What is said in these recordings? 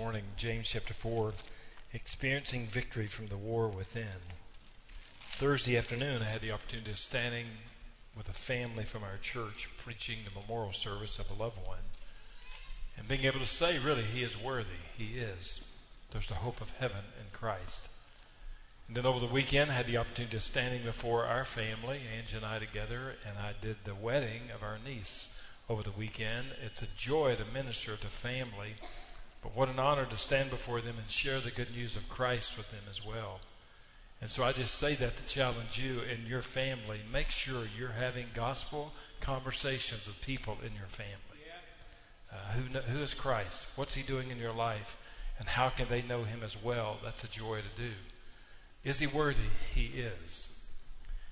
morning, James chapter 4, experiencing victory from the war within. Thursday afternoon, I had the opportunity of standing with a family from our church preaching the memorial service of a loved one and being able to say, really, he is worthy. He is. There's the hope of heaven in Christ. And then over the weekend, I had the opportunity of standing before our family, Angie and I together, and I did the wedding of our niece over the weekend. It's a joy to minister to family, but what an honor to stand before them and share the good news of Christ with them as well. And so I just say that to challenge you and your family. Make sure you're having gospel conversations with people in your family. Uh, who, who is Christ? What's he doing in your life? And how can they know him as well? That's a joy to do. Is he worthy? He is.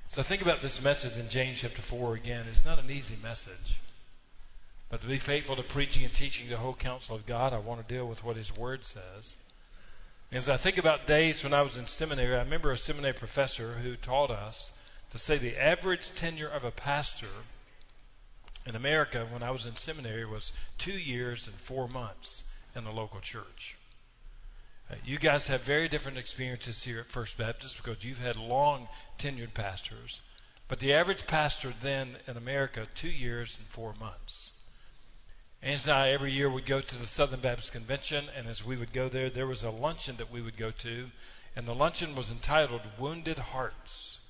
So think about this message in James chapter 4 again. It's not an easy message. But to be faithful to preaching and teaching the whole counsel of God, I want to deal with what his word says. As I think about days when I was in seminary, I remember a seminary professor who taught us to say the average tenure of a pastor in America when I was in seminary was two years and four months in a local church. Uh, you guys have very different experiences here at First Baptist because you've had long tenured pastors. But the average pastor then in America, two years and four months. And I every year would go to the Southern Baptist Convention, and as we would go there, there was a luncheon that we would go to, and the luncheon was entitled Wounded Hearts.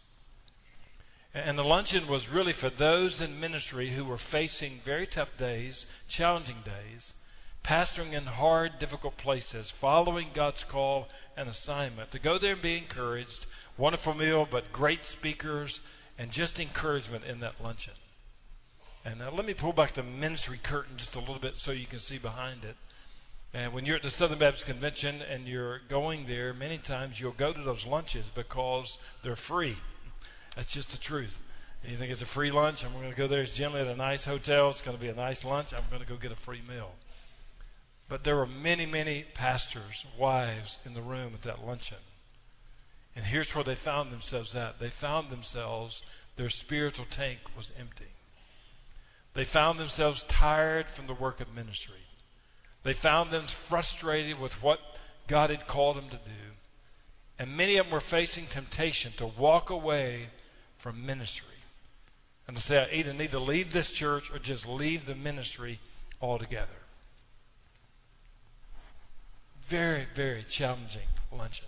And the luncheon was really for those in ministry who were facing very tough days, challenging days, pastoring in hard, difficult places, following God's call and assignment, to go there and be encouraged. Wonderful meal, but great speakers, and just encouragement in that luncheon. And uh, let me pull back the ministry curtain just a little bit so you can see behind it. And when you're at the Southern Baptist Convention and you're going there, many times you'll go to those lunches because they're free. That's just the truth. And you think it's a free lunch? I'm going to go there. It's generally at a nice hotel. It's going to be a nice lunch. I'm going to go get a free meal. But there were many, many pastors' wives in the room at that luncheon. And here's where they found themselves at. They found themselves, their spiritual tank was empty. They found themselves tired from the work of ministry. They found them frustrated with what God had called them to do. And many of them were facing temptation to walk away from ministry and to say, I either need to leave this church or just leave the ministry altogether. Very, very challenging luncheon.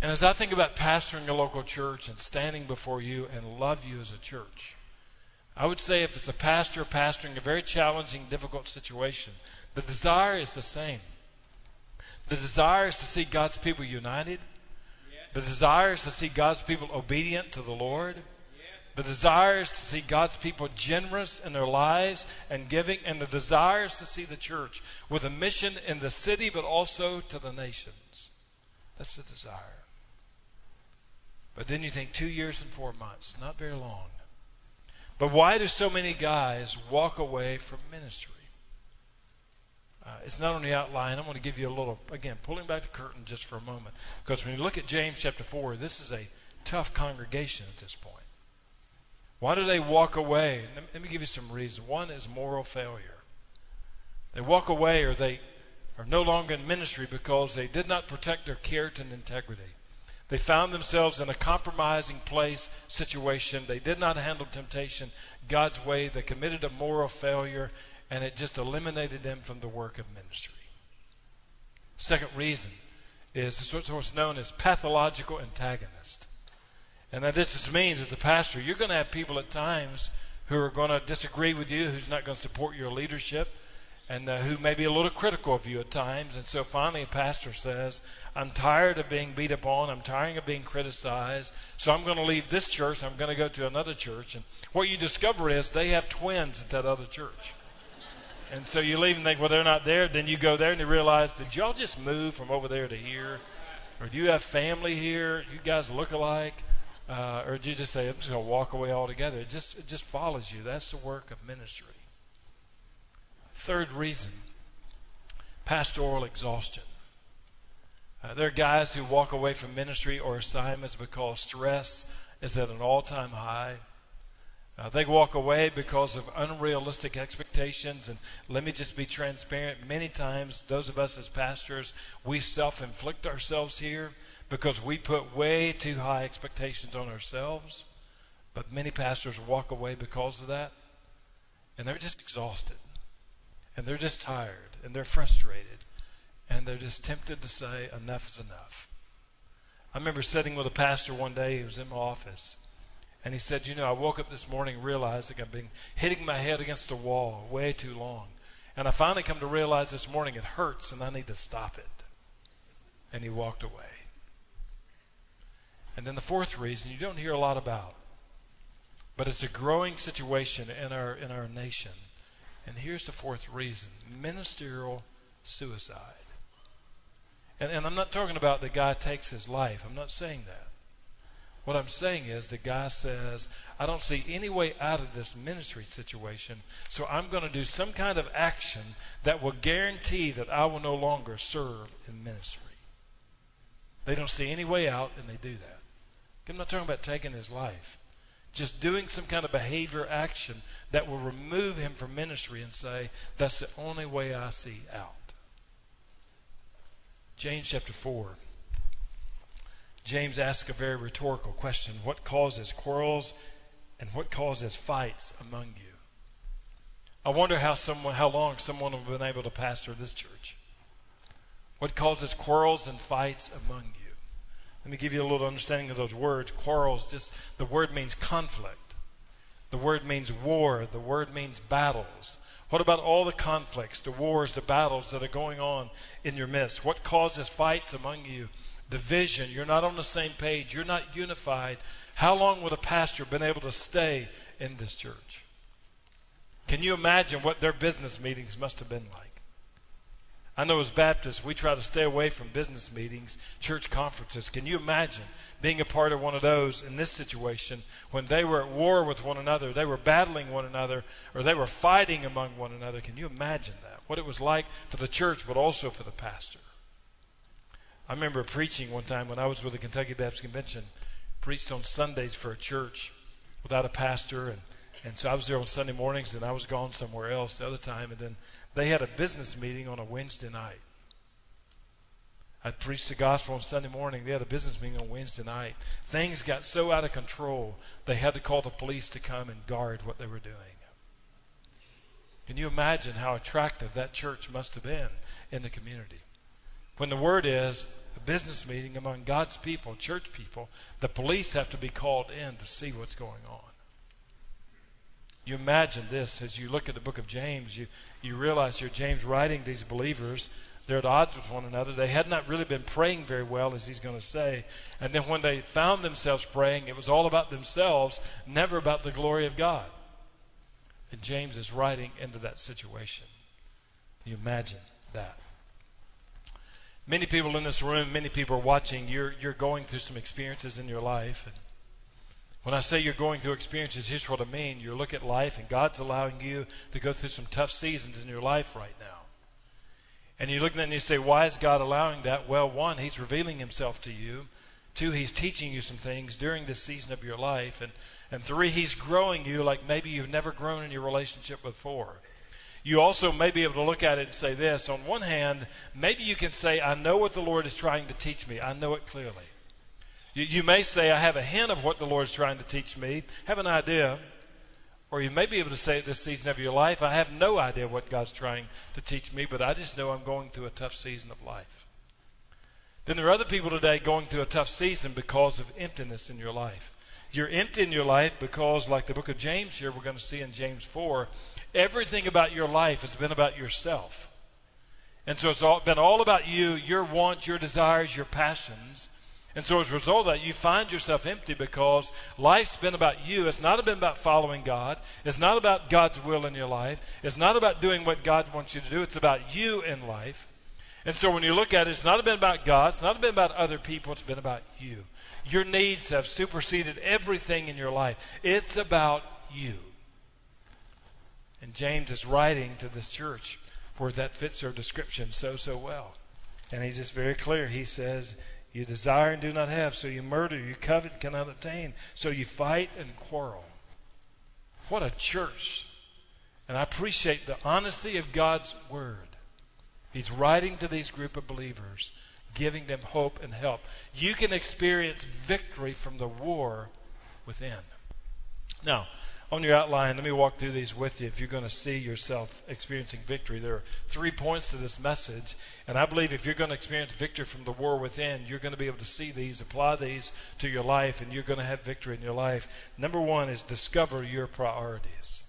And as I think about pastoring a local church and standing before you and love you as a church, I would say if it's a pastor pastoring a very challenging, difficult situation, the desire is the same. The desire is to see God's people united. The desire is to see God's people obedient to the Lord. The desire is to see God's people generous in their lives and giving. And the desire is to see the church with a mission in the city, but also to the nations. That's the desire. But then you think two years and four months, not very long. But why do so many guys walk away from ministry? Uh, it's not on the outline. I'm going to give you a little, again, pulling back the curtain just for a moment. Because when you look at James chapter 4, this is a tough congregation at this point. Why do they walk away? Let me give you some reasons. One is moral failure. They walk away or they are no longer in ministry because they did not protect their character and integrity. They found themselves in a compromising place, situation. They did not handle temptation God's way. They committed a moral failure, and it just eliminated them from the work of ministry. Second reason is what's known as pathological antagonist. And that this just means, as a pastor, you're going to have people at times who are going to disagree with you, who's not going to support your leadership, and uh, who may be a little critical of you at times. And so finally, a pastor says, I'm tired of being beat upon. I'm tired of being criticized. So I'm going to leave this church. I'm going to go to another church. And what you discover is they have twins at that other church. And so you leave and think, well, they're not there. Then you go there and you realize, did y'all just move from over there to here? Or do you have family here? You guys look alike? Uh, or do you just say, I'm just going to walk away altogether? It just, it just follows you. That's the work of ministry. Third reason pastoral exhaustion. Uh, there are guys who walk away from ministry or assignments because stress is at an all time high. Uh, they walk away because of unrealistic expectations. And let me just be transparent. Many times, those of us as pastors, we self inflict ourselves here because we put way too high expectations on ourselves. But many pastors walk away because of that. And they're just exhausted. And they're just tired. And they're frustrated. And they're just tempted to say, enough is enough. I remember sitting with a pastor one day. He was in my office. And he said, You know, I woke up this morning realizing I've been hitting my head against a wall way too long. And I finally come to realize this morning it hurts and I need to stop it. And he walked away. And then the fourth reason you don't hear a lot about, but it's a growing situation in our in our nation. And here's the fourth reason ministerial suicide. And, and I'm not talking about the guy takes his life. I'm not saying that. What I'm saying is the guy says, I don't see any way out of this ministry situation, so I'm going to do some kind of action that will guarantee that I will no longer serve in ministry. They don't see any way out, and they do that. I'm not talking about taking his life. Just doing some kind of behavior action that will remove him from ministry and say, that's the only way I see out. James chapter 4. James asks a very rhetorical question What causes quarrels and what causes fights among you? I wonder how, someone, how long someone will have been able to pastor this church. What causes quarrels and fights among? Let me give you a little understanding of those words. Quarrels, just the word means conflict. The word means war. The word means battles. What about all the conflicts, the wars, the battles that are going on in your midst? What causes fights among you? Division. You're not on the same page. You're not unified. How long would a pastor been able to stay in this church? Can you imagine what their business meetings must have been like? I know as Baptists, we try to stay away from business meetings, church conferences. Can you imagine being a part of one of those in this situation when they were at war with one another, they were battling one another, or they were fighting among one another? Can you imagine that? What it was like for the church, but also for the pastor. I remember preaching one time when I was with the Kentucky Baptist Convention, preached on Sundays for a church without a pastor, and, and so I was there on Sunday mornings, and I was gone somewhere else the other time, and then they had a business meeting on a Wednesday night. I preached the gospel on Sunday morning. They had a business meeting on Wednesday night. Things got so out of control, they had to call the police to come and guard what they were doing. Can you imagine how attractive that church must have been in the community? When the word is a business meeting among God's people, church people, the police have to be called in to see what's going on. You imagine this as you look at the book of James, you, you realize here James writing these believers, they're at odds with one another. They had not really been praying very well, as he's going to say. And then when they found themselves praying, it was all about themselves, never about the glory of God. And James is writing into that situation. Can you imagine that? Many people in this room, many people are watching, you're, you're going through some experiences in your life. And when I say you're going through experiences, here's what I mean. You look at life, and God's allowing you to go through some tough seasons in your life right now. And you look at that and you say, why is God allowing that? Well, one, He's revealing Himself to you. Two, He's teaching you some things during this season of your life. And, and three, He's growing you like maybe you've never grown in your relationship before you also may be able to look at it and say this. On one hand, maybe you can say, I know what the Lord is trying to teach me. I know it clearly. You, you may say, I have a hint of what the Lord is trying to teach me, have an idea. Or you may be able to say at this season of your life, I have no idea what God's trying to teach me, but I just know I'm going through a tough season of life. Then there are other people today going through a tough season because of emptiness in your life. You're empty in your life because, like the book of James here, we're going to see in James 4, everything about your life has been about yourself. And so it's all, been all about you, your wants, your desires, your passions. And so as a result of that, you find yourself empty because life's been about you. It's not been about following God. It's not about God's will in your life. It's not about doing what God wants you to do. It's about you in life. And so when you look at it, it's not been about God. It's not been about other people. It's been about you. Your needs have superseded everything in your life. It's about you. And James is writing to this church where that fits our description so, so well. And he's just very clear. He says, You desire and do not have, so you murder, you covet, and cannot obtain, so you fight and quarrel. What a church. And I appreciate the honesty of God's word. He's writing to these group of believers, giving them hope and help. You can experience victory from the war within. Now, on your outline, let me walk through these with you if you're going to see yourself experiencing victory. There are three points to this message, and I believe if you're going to experience victory from the war within, you're going to be able to see these, apply these to your life, and you're going to have victory in your life. Number one is discover your priorities.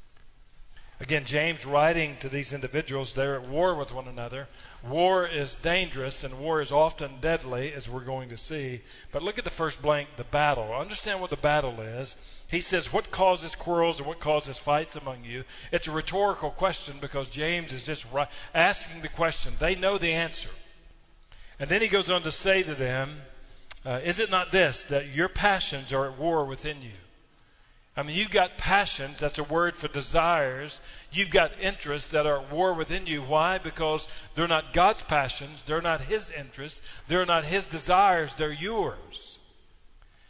Again, James writing to these individuals, they're at war with one another. War is dangerous and war is often deadly, as we're going to see. But look at the first blank, the battle. Understand what the battle is. He says, What causes quarrels and what causes fights among you? It's a rhetorical question because James is just asking the question. They know the answer. And then he goes on to say to them, uh, Is it not this, that your passions are at war within you? I mean, you've got passions, that's a word for desires. You've got interests that are at war within you. Why? Because they're not God's passions, they're not His interests, they're not His desires, they're yours.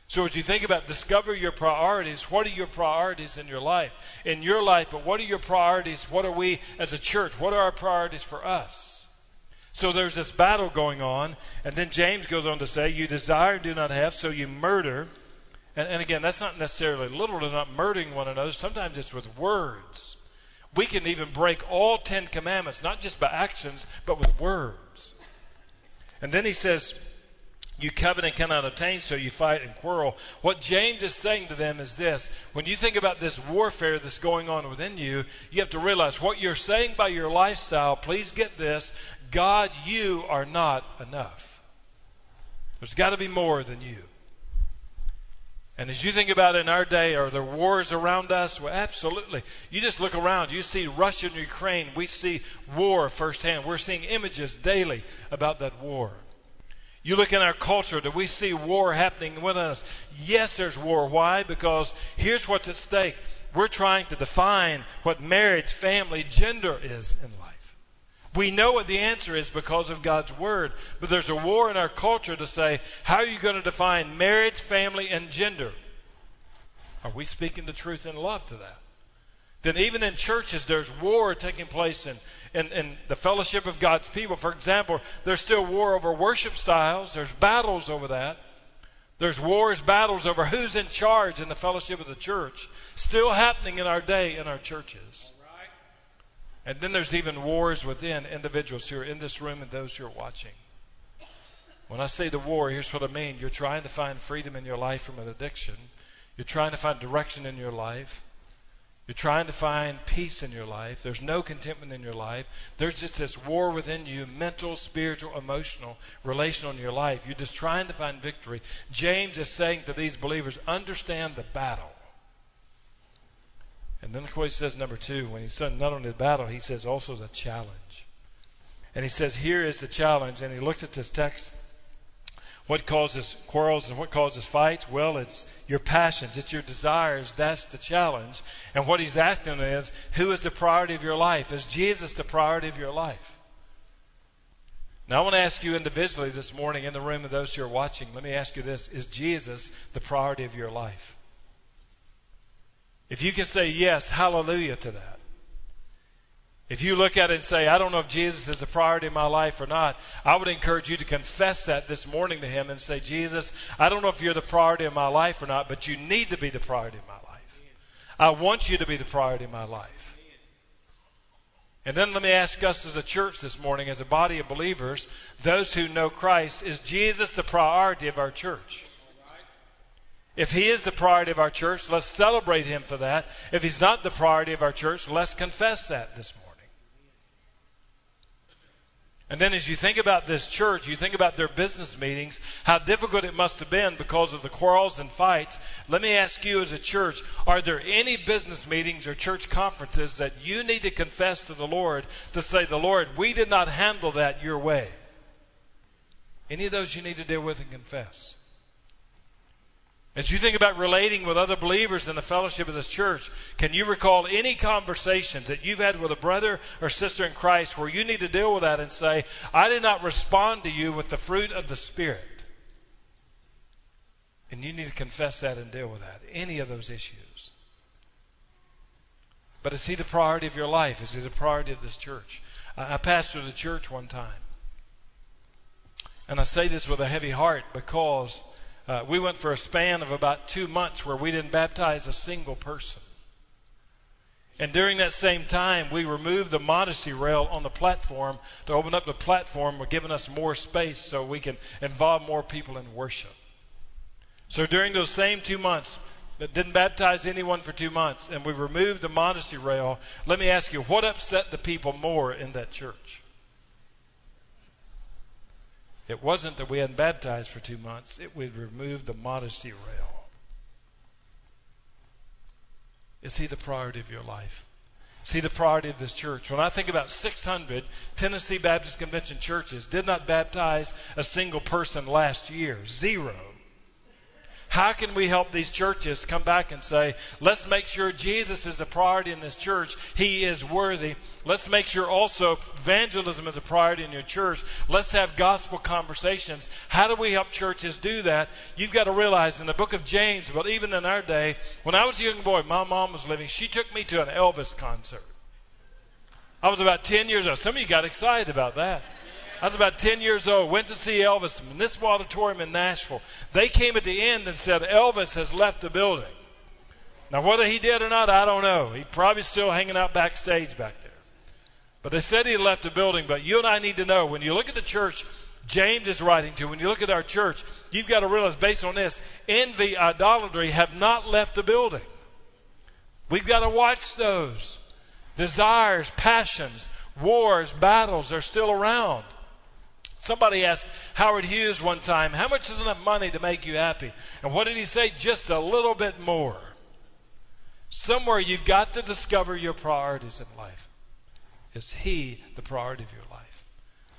So, as you think about discover your priorities, what are your priorities in your life? In your life, but what are your priorities? What are we as a church? What are our priorities for us? So, there's this battle going on, and then James goes on to say, You desire and do not have, so you murder. And, and again, that's not necessarily literal, to not murdering one another. Sometimes it's with words. We can even break all Ten Commandments, not just by actions, but with words. And then he says, you covet and cannot obtain, so you fight and quarrel. What James is saying to them is this when you think about this warfare that's going on within you, you have to realize what you're saying by your lifestyle, please get this God, you are not enough. There's got to be more than you. And as you think about it in our day, are there wars around us? Well, absolutely. You just look around. You see Russia and Ukraine. We see war firsthand. We're seeing images daily about that war. You look in our culture, do we see war happening with us? Yes, there's war. Why? Because here's what's at stake. We're trying to define what marriage, family, gender is in life. We know what the answer is because of God's Word. But there's a war in our culture to say, how are you going to define marriage, family, and gender? Are we speaking the truth in love to that? Then, even in churches, there's war taking place in, in, in the fellowship of God's people. For example, there's still war over worship styles, there's battles over that. There's wars, battles over who's in charge in the fellowship of the church, still happening in our day in our churches. And then there's even wars within individuals who are in this room and those who are watching. When I say the war, here's what I mean. You're trying to find freedom in your life from an addiction. You're trying to find direction in your life. You're trying to find peace in your life. There's no contentment in your life. There's just this war within you mental, spiritual, emotional, relational in your life. You're just trying to find victory. James is saying to these believers understand the battle. And then look what he says, number two. When he said not only the battle, he says also the challenge. And he says, Here is the challenge. And he looks at this text. What causes quarrels and what causes fights? Well, it's your passions, it's your desires. That's the challenge. And what he's asking is, who is the priority of your life? Is Jesus the priority of your life? Now, I want to ask you individually this morning in the room of those who are watching, let me ask you this Is Jesus the priority of your life? If you can say yes, hallelujah to that. If you look at it and say, I don't know if Jesus is the priority of my life or not, I would encourage you to confess that this morning to Him and say, Jesus, I don't know if you're the priority of my life or not, but you need to be the priority of my life. I want you to be the priority of my life. And then let me ask us as a church this morning, as a body of believers, those who know Christ, is Jesus the priority of our church? If he is the priority of our church, let's celebrate him for that. If he's not the priority of our church, let's confess that this morning. And then as you think about this church, you think about their business meetings, how difficult it must have been because of the quarrels and fights. Let me ask you as a church, are there any business meetings or church conferences that you need to confess to the Lord to say, the Lord, we did not handle that your way? Any of those you need to deal with and confess? As you think about relating with other believers in the fellowship of this church, can you recall any conversations that you've had with a brother or sister in Christ where you need to deal with that and say, I did not respond to you with the fruit of the Spirit? And you need to confess that and deal with that. Any of those issues. But is He the priority of your life? Is He the priority of this church? I, I pastored a church one time. And I say this with a heavy heart because uh, we went for a span of about two months where we didn't baptize a single person. And during that same time, we removed the modesty rail on the platform to open up the platform, giving us more space so we can involve more people in worship. So during those same two months, that didn't baptize anyone for two months, and we removed the modesty rail. Let me ask you, what upset the people more in that church? It wasn't that we hadn't baptized for two months, it would remove the modesty rail. Is he the priority of your life? Is he the priority of this church? When I think about 600 Tennessee Baptist Convention churches, did not baptize a single person last year. Zero. How can we help these churches come back and say, let's make sure Jesus is a priority in this church? He is worthy. Let's make sure also evangelism is a priority in your church. Let's have gospel conversations. How do we help churches do that? You've got to realize in the book of James, but even in our day, when I was a young boy, my mom was living, she took me to an Elvis concert. I was about 10 years old. Some of you got excited about that. I was about 10 years old, went to see Elvis in this auditorium in Nashville. They came at the end and said, Elvis has left the building. Now, whether he did or not, I don't know. He's probably still hanging out backstage back there. But they said he left the building. But you and I need to know when you look at the church James is writing to, when you look at our church, you've got to realize based on this, envy, idolatry have not left the building. We've got to watch those. Desires, passions, wars, battles are still around. Somebody asked Howard Hughes one time, How much is enough money to make you happy? And what did he say? Just a little bit more. Somewhere you've got to discover your priorities in life. Is He the priority of your life?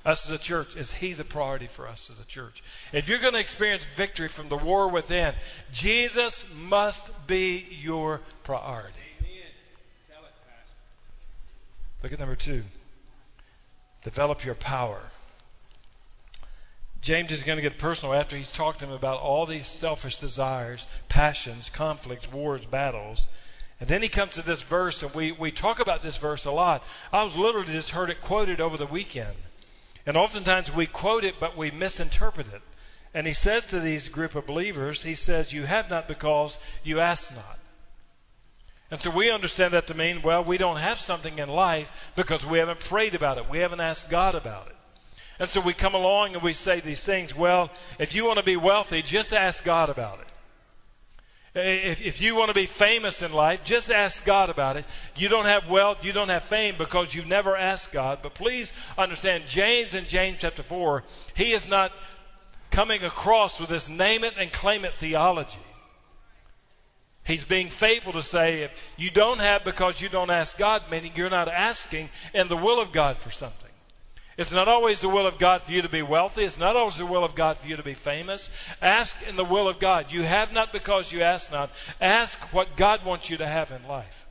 Us as a church, is He the priority for us as a church? If you're going to experience victory from the war within, Jesus must be your priority. Look at number two. Develop your power. James is going to get personal after he's talked to him about all these selfish desires, passions, conflicts, wars, battles. And then he comes to this verse, and we, we talk about this verse a lot. I was literally just heard it quoted over the weekend. And oftentimes we quote it, but we misinterpret it. And he says to these group of believers, he says, You have not because you ask not. And so we understand that to mean, well, we don't have something in life because we haven't prayed about it. We haven't asked God about it. And so we come along and we say these things. Well, if you want to be wealthy, just ask God about it. If, if you want to be famous in life, just ask God about it. You don't have wealth, you don't have fame because you've never asked God. But please understand, James in James chapter 4, he is not coming across with this name it and claim it theology. He's being faithful to say, if you don't have because you don't ask God, meaning you're not asking in the will of God for something. It's not always the will of God for you to be wealthy. It's not always the will of God for you to be famous. Ask in the will of God. You have not because you ask not. Ask what God wants you to have in life.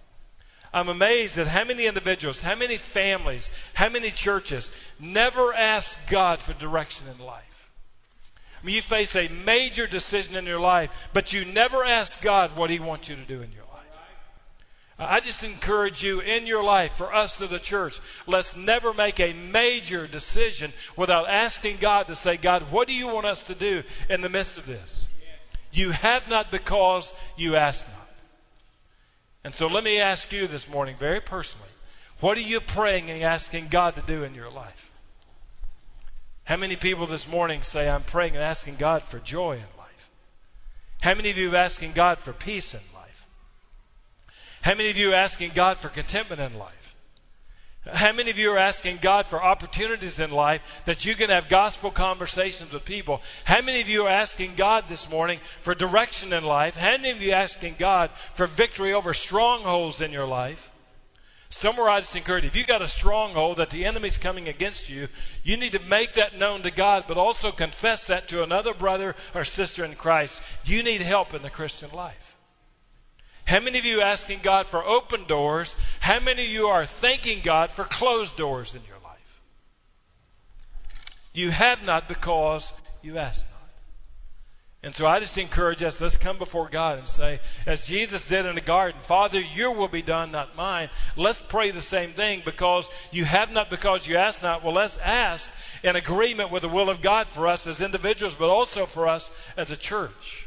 I'm amazed at how many individuals, how many families, how many churches never ask God for direction in life. I mean, you face a major decision in your life, but you never ask God what He wants you to do in your life. Uh, I just encourage you in your life, for us to the church, let's never make a major decision without asking God to say, God, what do you want us to do in the midst of this? You have not because you ask not. And so let me ask you this morning, very personally, what are you praying and asking God to do in your life? How many people this morning say, I'm praying and asking God for joy in life? How many of you are asking God for peace in life? How many of you are asking God for contentment in life? How many of you are asking God for opportunities in life that you can have gospel conversations with people? How many of you are asking God this morning for direction in life? How many of you are asking God for victory over strongholds in your life? Somewhere I just encourage you, if you've got a stronghold that the enemy's coming against you, you need to make that known to God, but also confess that to another brother or sister in Christ. You need help in the Christian life. How many of you asking God for open doors? How many of you are thanking God for closed doors in your life? You have not because you ask not. And so I just encourage us, let's come before God and say, as Jesus did in the garden, Father, your will be done, not mine. Let's pray the same thing because you have not because you ask not. Well, let's ask in agreement with the will of God for us as individuals, but also for us as a church.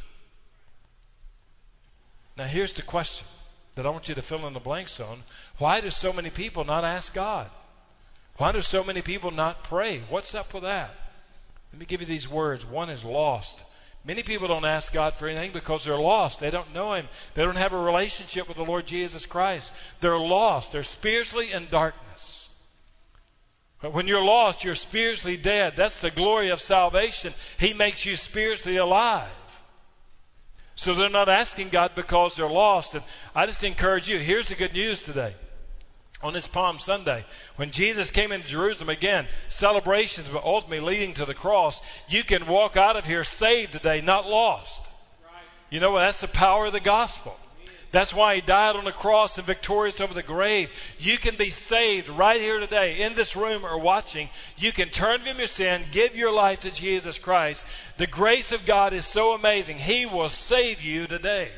Now, here's the question that I want you to fill in the blanks on. Why do so many people not ask God? Why do so many people not pray? What's up with that? Let me give you these words. One is lost. Many people don't ask God for anything because they're lost. They don't know Him. They don't have a relationship with the Lord Jesus Christ. They're lost. They're spiritually in darkness. But when you're lost, you're spiritually dead. That's the glory of salvation. He makes you spiritually alive. So they're not asking God because they're lost. And I just encourage you here's the good news today on this Palm Sunday, when Jesus came into Jerusalem again, celebrations, but ultimately leading to the cross, you can walk out of here saved today, not lost. You know what? That's the power of the gospel. That's why he died on the cross and victorious over the grave. You can be saved right here today, in this room or watching. You can turn from your sin, give your life to Jesus Christ. The grace of God is so amazing. He will save you today.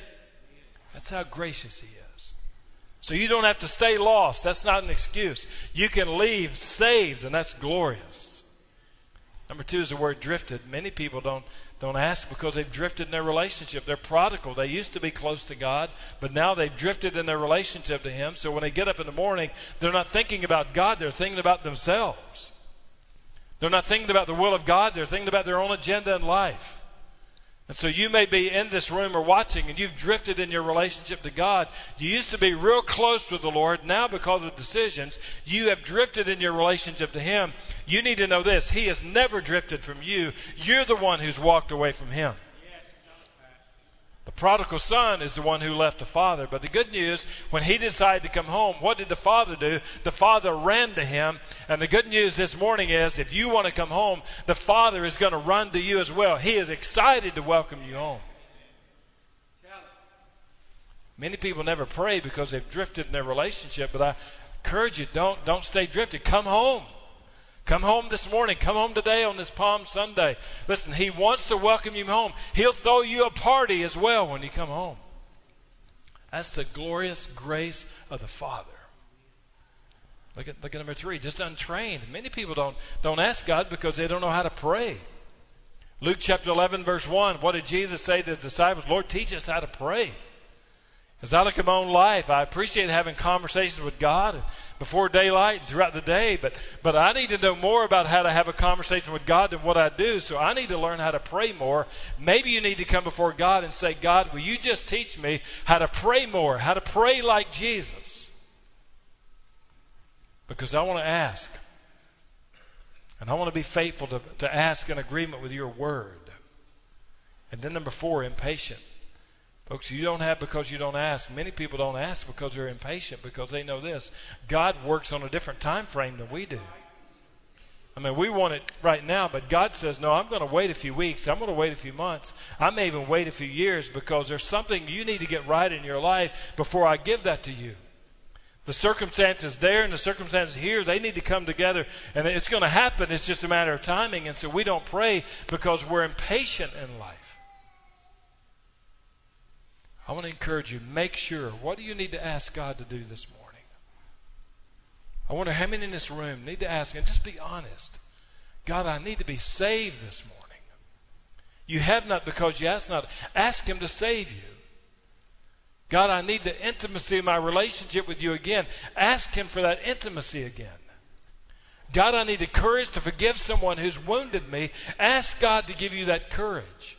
That's how gracious he is. So you don't have to stay lost. That's not an excuse. You can leave saved, and that's glorious. Number two is the word drifted. Many people don't, don't ask because they've drifted in their relationship. They're prodigal. They used to be close to God, but now they've drifted in their relationship to Him. So when they get up in the morning, they're not thinking about God, they're thinking about themselves. They're not thinking about the will of God, they're thinking about their own agenda in life. And so you may be in this room or watching and you've drifted in your relationship to God. You used to be real close with the Lord. Now, because of decisions, you have drifted in your relationship to Him. You need to know this He has never drifted from you. You're the one who's walked away from Him. The prodigal son is the one who left the father. But the good news, when he decided to come home, what did the father do? The father ran to him. And the good news this morning is if you want to come home, the father is going to run to you as well. He is excited to welcome you home. Many people never pray because they've drifted in their relationship, but I encourage you don't, don't stay drifted. Come home. Come home this morning. Come home today on this Palm Sunday. Listen, He wants to welcome you home. He'll throw you a party as well when you come home. That's the glorious grace of the Father. Look at, look at number three, just untrained. Many people don't, don't ask God because they don't know how to pray. Luke chapter 11, verse 1, what did Jesus say to his disciples? Lord, teach us how to pray. As I look at my own life, I appreciate having conversations with God before daylight and throughout the day, but, but I need to know more about how to have a conversation with God than what I do, so I need to learn how to pray more. Maybe you need to come before God and say, God, will you just teach me how to pray more, how to pray like Jesus? Because I want to ask. And I want to be faithful to, to ask in agreement with your word. And then number four, impatient. Folks, you don't have because you don't ask. Many people don't ask because they're impatient because they know this. God works on a different time frame than we do. I mean, we want it right now, but God says, no, I'm going to wait a few weeks. I'm going to wait a few months. I may even wait a few years because there's something you need to get right in your life before I give that to you. The circumstances there and the circumstances here, they need to come together, and it's going to happen. It's just a matter of timing. And so we don't pray because we're impatient in life. I want to encourage you, make sure. What do you need to ask God to do this morning? I wonder how many in this room need to ask, and just be honest. God, I need to be saved this morning. You have not because you ask not. Ask Him to save you. God, I need the intimacy of my relationship with you again. Ask Him for that intimacy again. God, I need the courage to forgive someone who's wounded me. Ask God to give you that courage.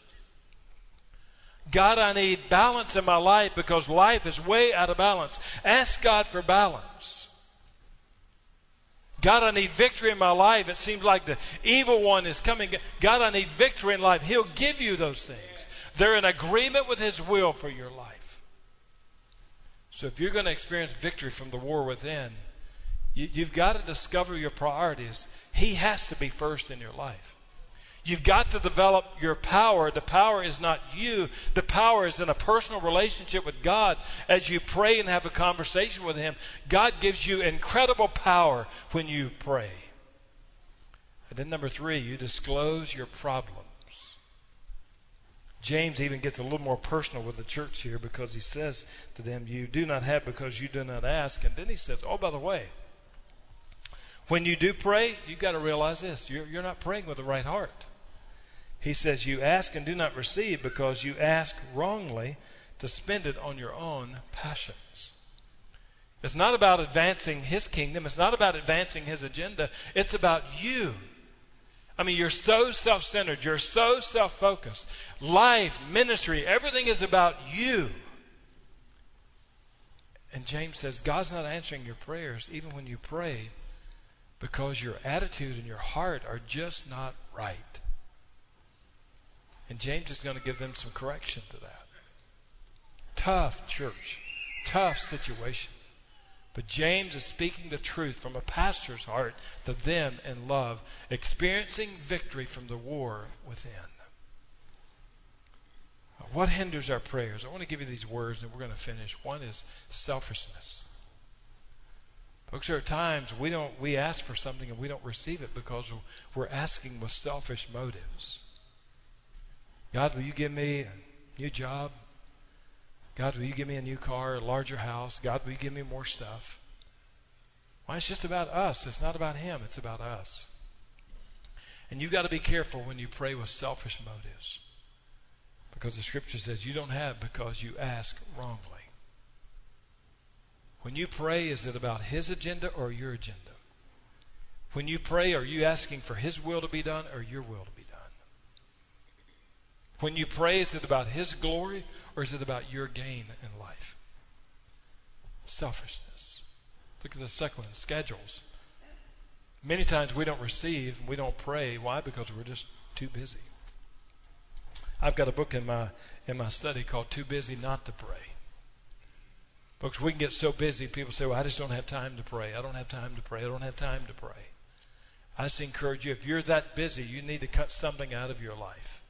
God, I need balance in my life because life is way out of balance. Ask God for balance. God, I need victory in my life. It seems like the evil one is coming. God, I need victory in life. He'll give you those things. They're in agreement with His will for your life. So if you're going to experience victory from the war within, you, have got to discover your priorities. He has to be first in your life. You've got to develop your power. The power is not you, the power is in a personal relationship with God. As you pray and have a conversation with Him, God gives you incredible power when you pray. And then, number three, you disclose your problems. James even gets a little more personal with the church here because he says to them, You do not have because you do not ask. And then he says, Oh, by the way, when you do pray, you've got to realize this you're, you're not praying with the right heart. He says, You ask and do not receive because you ask wrongly to spend it on your own passions. It's not about advancing his kingdom, it's not about advancing his agenda, it's about you. I mean, you're so self centered, you're so self focused. Life, ministry, everything is about you. And James says, God's not answering your prayers, even when you pray, because your attitude and your heart are just not right. And James is going to give them some correction to that. Tough church, tough situation. But James is speaking the truth from a pastor's heart to them in love, experiencing victory from the war within. What hinders our prayers? I want to give you these words and we're going to finish. One is selfishness. Folks, there are times we don't we ask for something and we don't receive it because we're asking with selfish motives. God, will you give me a new job? God, will you give me a new car, a larger house? God, will you give me more stuff? Why, it's just about us. It's not about Him, it's about us. And you've got to be careful when you pray with selfish motives. Because the scripture says you don't have because you ask wrongly. When you pray, is it about His agenda or your agenda? When you pray, are you asking for His will to be done or your will to be done? When you pray, is it about His glory or is it about your gain in life? Selfishness. Look at the second schedules. Many times we don't receive and we don't pray. Why? Because we're just too busy. I've got a book in my in my study called Too Busy Not to Pray. Folks, we can get so busy, people say, Well, I just don't have time to pray. I don't have time to pray. I don't have time to pray. I just encourage you, if you're that busy, you need to cut something out of your life.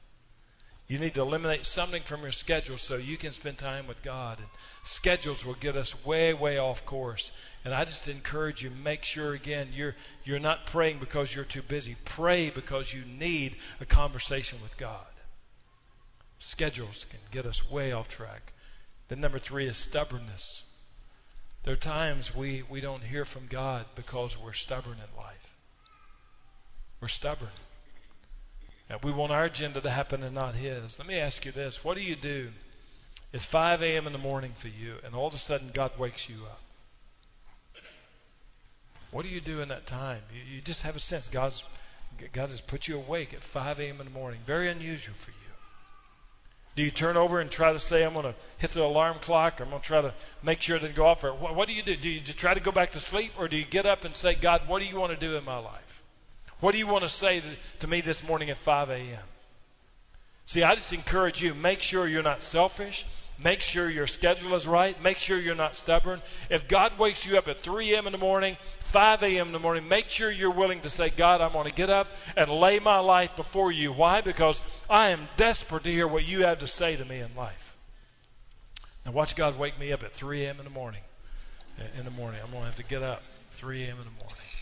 You need to eliminate something from your schedule so you can spend time with God. And schedules will get us way, way off course. And I just encourage you, make sure again you're you're not praying because you're too busy. Pray because you need a conversation with God. Schedules can get us way off track. Then number three is stubbornness. There are times we, we don't hear from God because we're stubborn in life. We're stubborn. And we want our agenda to happen and not His. Let me ask you this what do you do? It's 5 a.m. in the morning for you, and all of a sudden God wakes you up. What do you do in that time? You, you just have a sense God's, God has put you awake at 5 a.m. in the morning. Very unusual for you. Do you turn over and try to say, I'm going to hit the alarm clock, or I'm going to try to make sure it doesn't go off? Or what, what do you do? Do you try to go back to sleep, or do you get up and say, God, what do you want to do in my life? What do you want to say to, me this morning at 5 a.m.? See, I just encourage you make sure you're not selfish. Make sure your schedule is right. Make sure you're not stubborn. If God wakes you up at 3 a.m. in the morning, 5 a.m. in the morning, make sure you're willing to say, God, I'm going to get up and lay my life before you. Why? Because I am desperate to hear what you have to say to me in life. Now, watch God wake me up at 3 a.m. in the morning. In the morning, I'm going to have to get up 3 a.m. in the morning.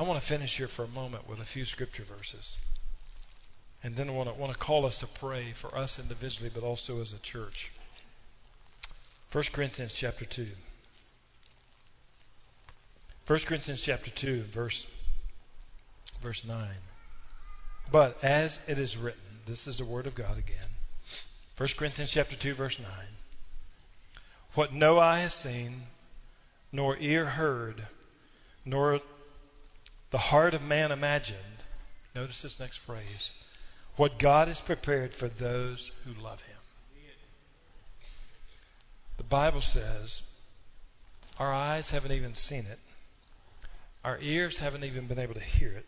I want to finish here for a moment with a few scripture verses. And then I want to, want to call us to pray for us individually, but also as a church. 1 Corinthians chapter 2. 1 Corinthians chapter 2, verse, verse 9. But as it is written, this is the word of God again. 1 Corinthians chapter 2, verse 9. What no eye has seen, nor ear heard, nor the heart of man imagined, notice this next phrase, what God has prepared for those who love him. The Bible says our eyes haven't even seen it, our ears haven't even been able to hear it,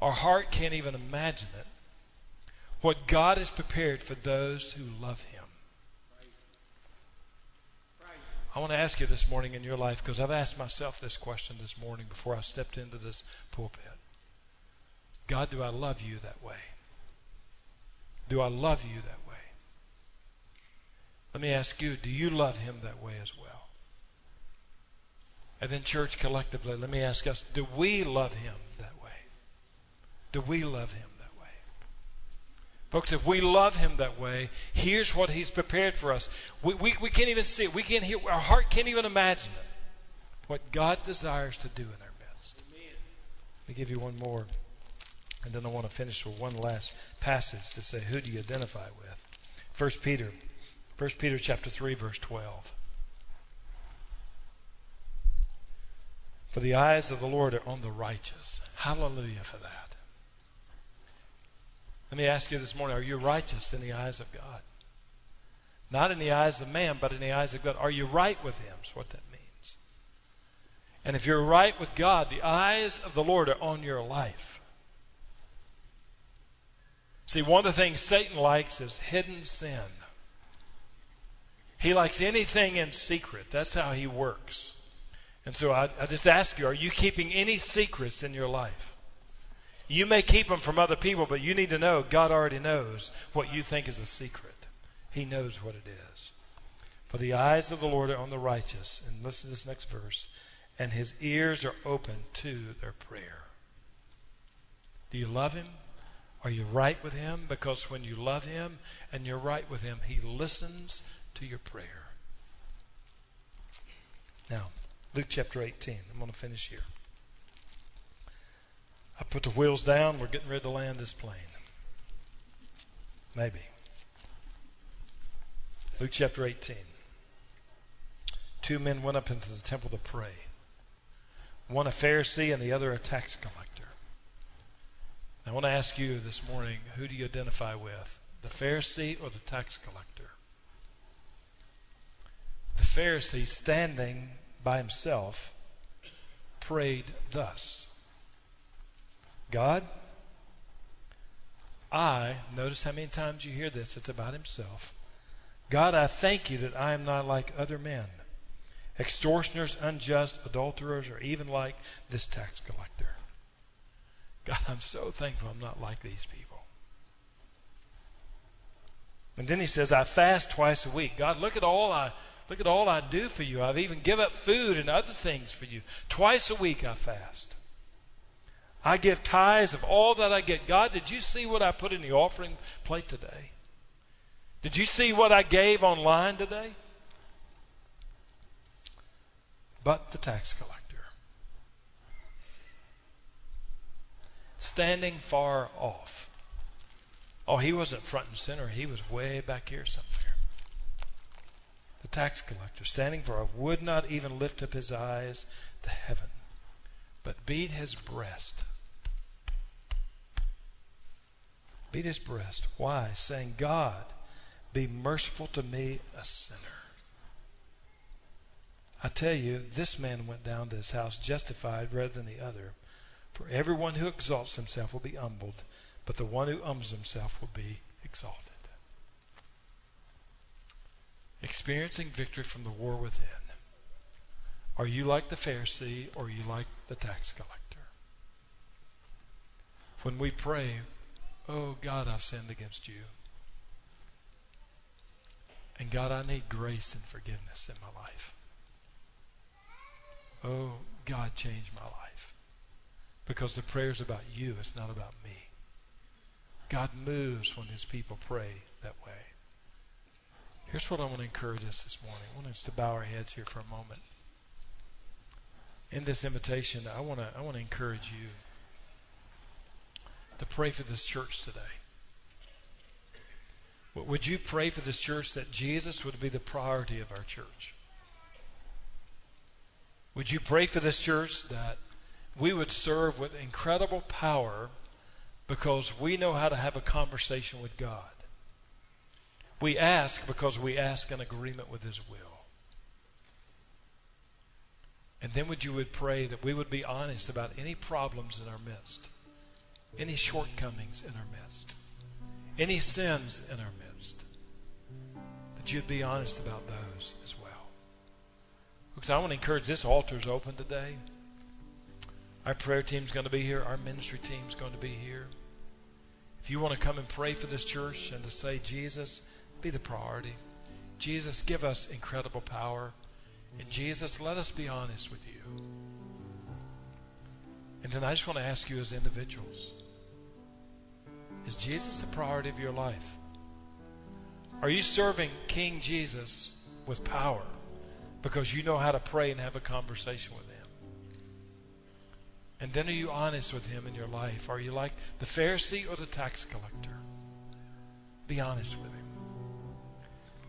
our heart can't even imagine it. What God has prepared for those who love him. I want to ask you this morning in your life because I've asked myself this question this morning before I stepped into this pulpit. God, do I love you that way? Do I love you that way? Let me ask you, do you love him that way as well? And then, church, collectively, let me ask us, do we love him that way? Do we love him? Folks, if we love Him that way, here's what He's prepared for us. We, we, we can't even see it. We can't hear, our heart can't even imagine it. What God desires to do in our midst. Let me give you one more. And then I want to finish with one last passage to say, who do you identify with? 1 Peter. 1 Peter chapter 3, verse 12. For the eyes of the Lord are on the righteous. Hallelujah for that. Let me ask you this morning are you righteous in the eyes of God? Not in the eyes of man, but in the eyes of God. Are you right with Him? Is what that means. And if you're right with God, the eyes of the Lord are on your life. See, one of the things Satan likes is hidden sin. He likes anything in secret. That's how he works. And so I, I, just ask you, are you keeping any secrets in your life? You may keep them from other people, but you need to know God already knows what you think is a secret. He knows what it is. For the eyes of the Lord are on the righteous. And listen to this next verse. And his ears are open to their prayer. Do you love him? Are you right with him? Because when you love him and you're right with him, he listens to your prayer. Now, Luke chapter 18. I'm going to finish here. I put the wheels down. We're getting ready to land this plane. Maybe. Luke chapter 18. Two men went up into the temple to pray. One a Pharisee and the other a tax collector. I want to ask you this morning who do you identify with? The Pharisee or the tax collector? The Pharisee, standing by himself, prayed thus God, I, notice how many times you hear this, it's about himself. God, I thank you that I am not like other men, extortioners, unjust, adulterers, or even like this tax collector. God, I'm so thankful I'm not like these people. And then he says, I fast twice a week. God, look at all I look at all I do for you. I've even give up food and other things for you. Twice a week I fast. I give tithes of all that I get. God, did you see what I put in the offering plate today? Did you see what I gave online today? But the tax collector. standing far off. Oh, he wasn't front and center, he was way back here somewhere. The tax collector, standing far off, would not even lift up his eyes to heaven, but beat his breast. Beat his breast. Why? Saying, God, be merciful to me, a sinner. I tell you, this man went down to his house justified rather than the other. For everyone who exalts himself will be humbled, but the one who humbles himself will be exalted. Experiencing victory from the war within. Are you like the Pharisee or are you like the tax collector? When we pray, Oh God, I've sinned against you. And God, I need grace and forgiveness in my life. Oh God, change my life. Because the prayer is about you, it's not about me. God moves when his people pray that way. Here's what I want to encourage us this morning. I want us to bow our heads here for a moment. In this invitation, I want to I want to encourage you to pray for this church today. Would you pray for this church that Jesus would be the priority of our church? Would you pray for this church that we would serve with incredible power because we know how to have a conversation with God. We ask because we ask in agreement with His will. And then would you would pray that we would be honest about any problems in our midst, any shortcomings in our midst, any sins in our midst, that you'd be honest about those as well. Because I want to encourage this altar is open today. Our prayer team's going to be here. Our ministry team's going to be here. If you want to come and pray for this church and to say, Jesus, be the priority. Jesus, give us incredible power. And Jesus, let us be honest with you. And tonight I just want to ask you as individuals Is Jesus the priority of your life? Are you serving King Jesus with power because you know how to pray and have a conversation with Him? And then are you honest with Him in your life? Are you like the Pharisee or the tax collector? Be honest with Him.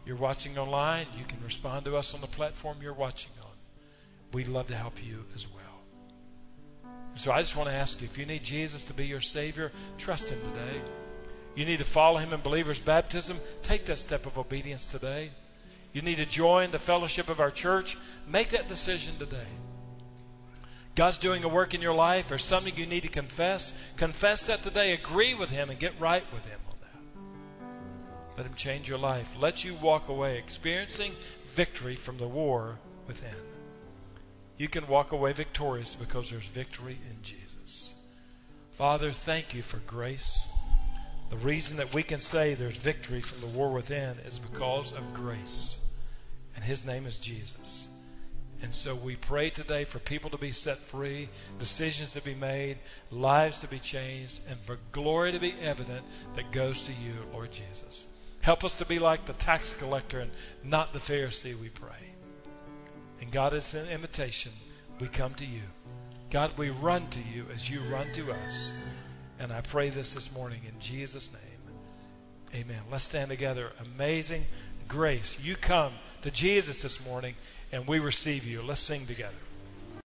You're watching online, you can respond to us on the platform you're watching on. We'd love to help you as well. So I just want to ask you if you need Jesus to be your Savior, trust Him today. You need to follow Him in believer's baptism, take that step of obedience today. You need to join the fellowship of our church, make that decision today. God's doing a work in your life or something you need to confess, confess that today. Agree with Him and get right with Him on that. Let Him change your life. Let you walk away experiencing victory from the war within you can walk away victorious because there's victory in Jesus. Father, thank you for grace. The reason that we can say there's victory from the war within is because of grace. And his name is Jesus. And so we pray today for people to be set free, decisions to be made, lives to be changed, and for glory to be evident that goes to you, Lord Jesus. Help us to be like the tax collector and not the Pharisee, we pray. And God, it's an invitation. We come to you. God, we run to you as you run to us. And I pray this this morning in Jesus' name. Amen. Let's stand together. Amazing grace. You come to Jesus this morning and we receive you. Let's sing together.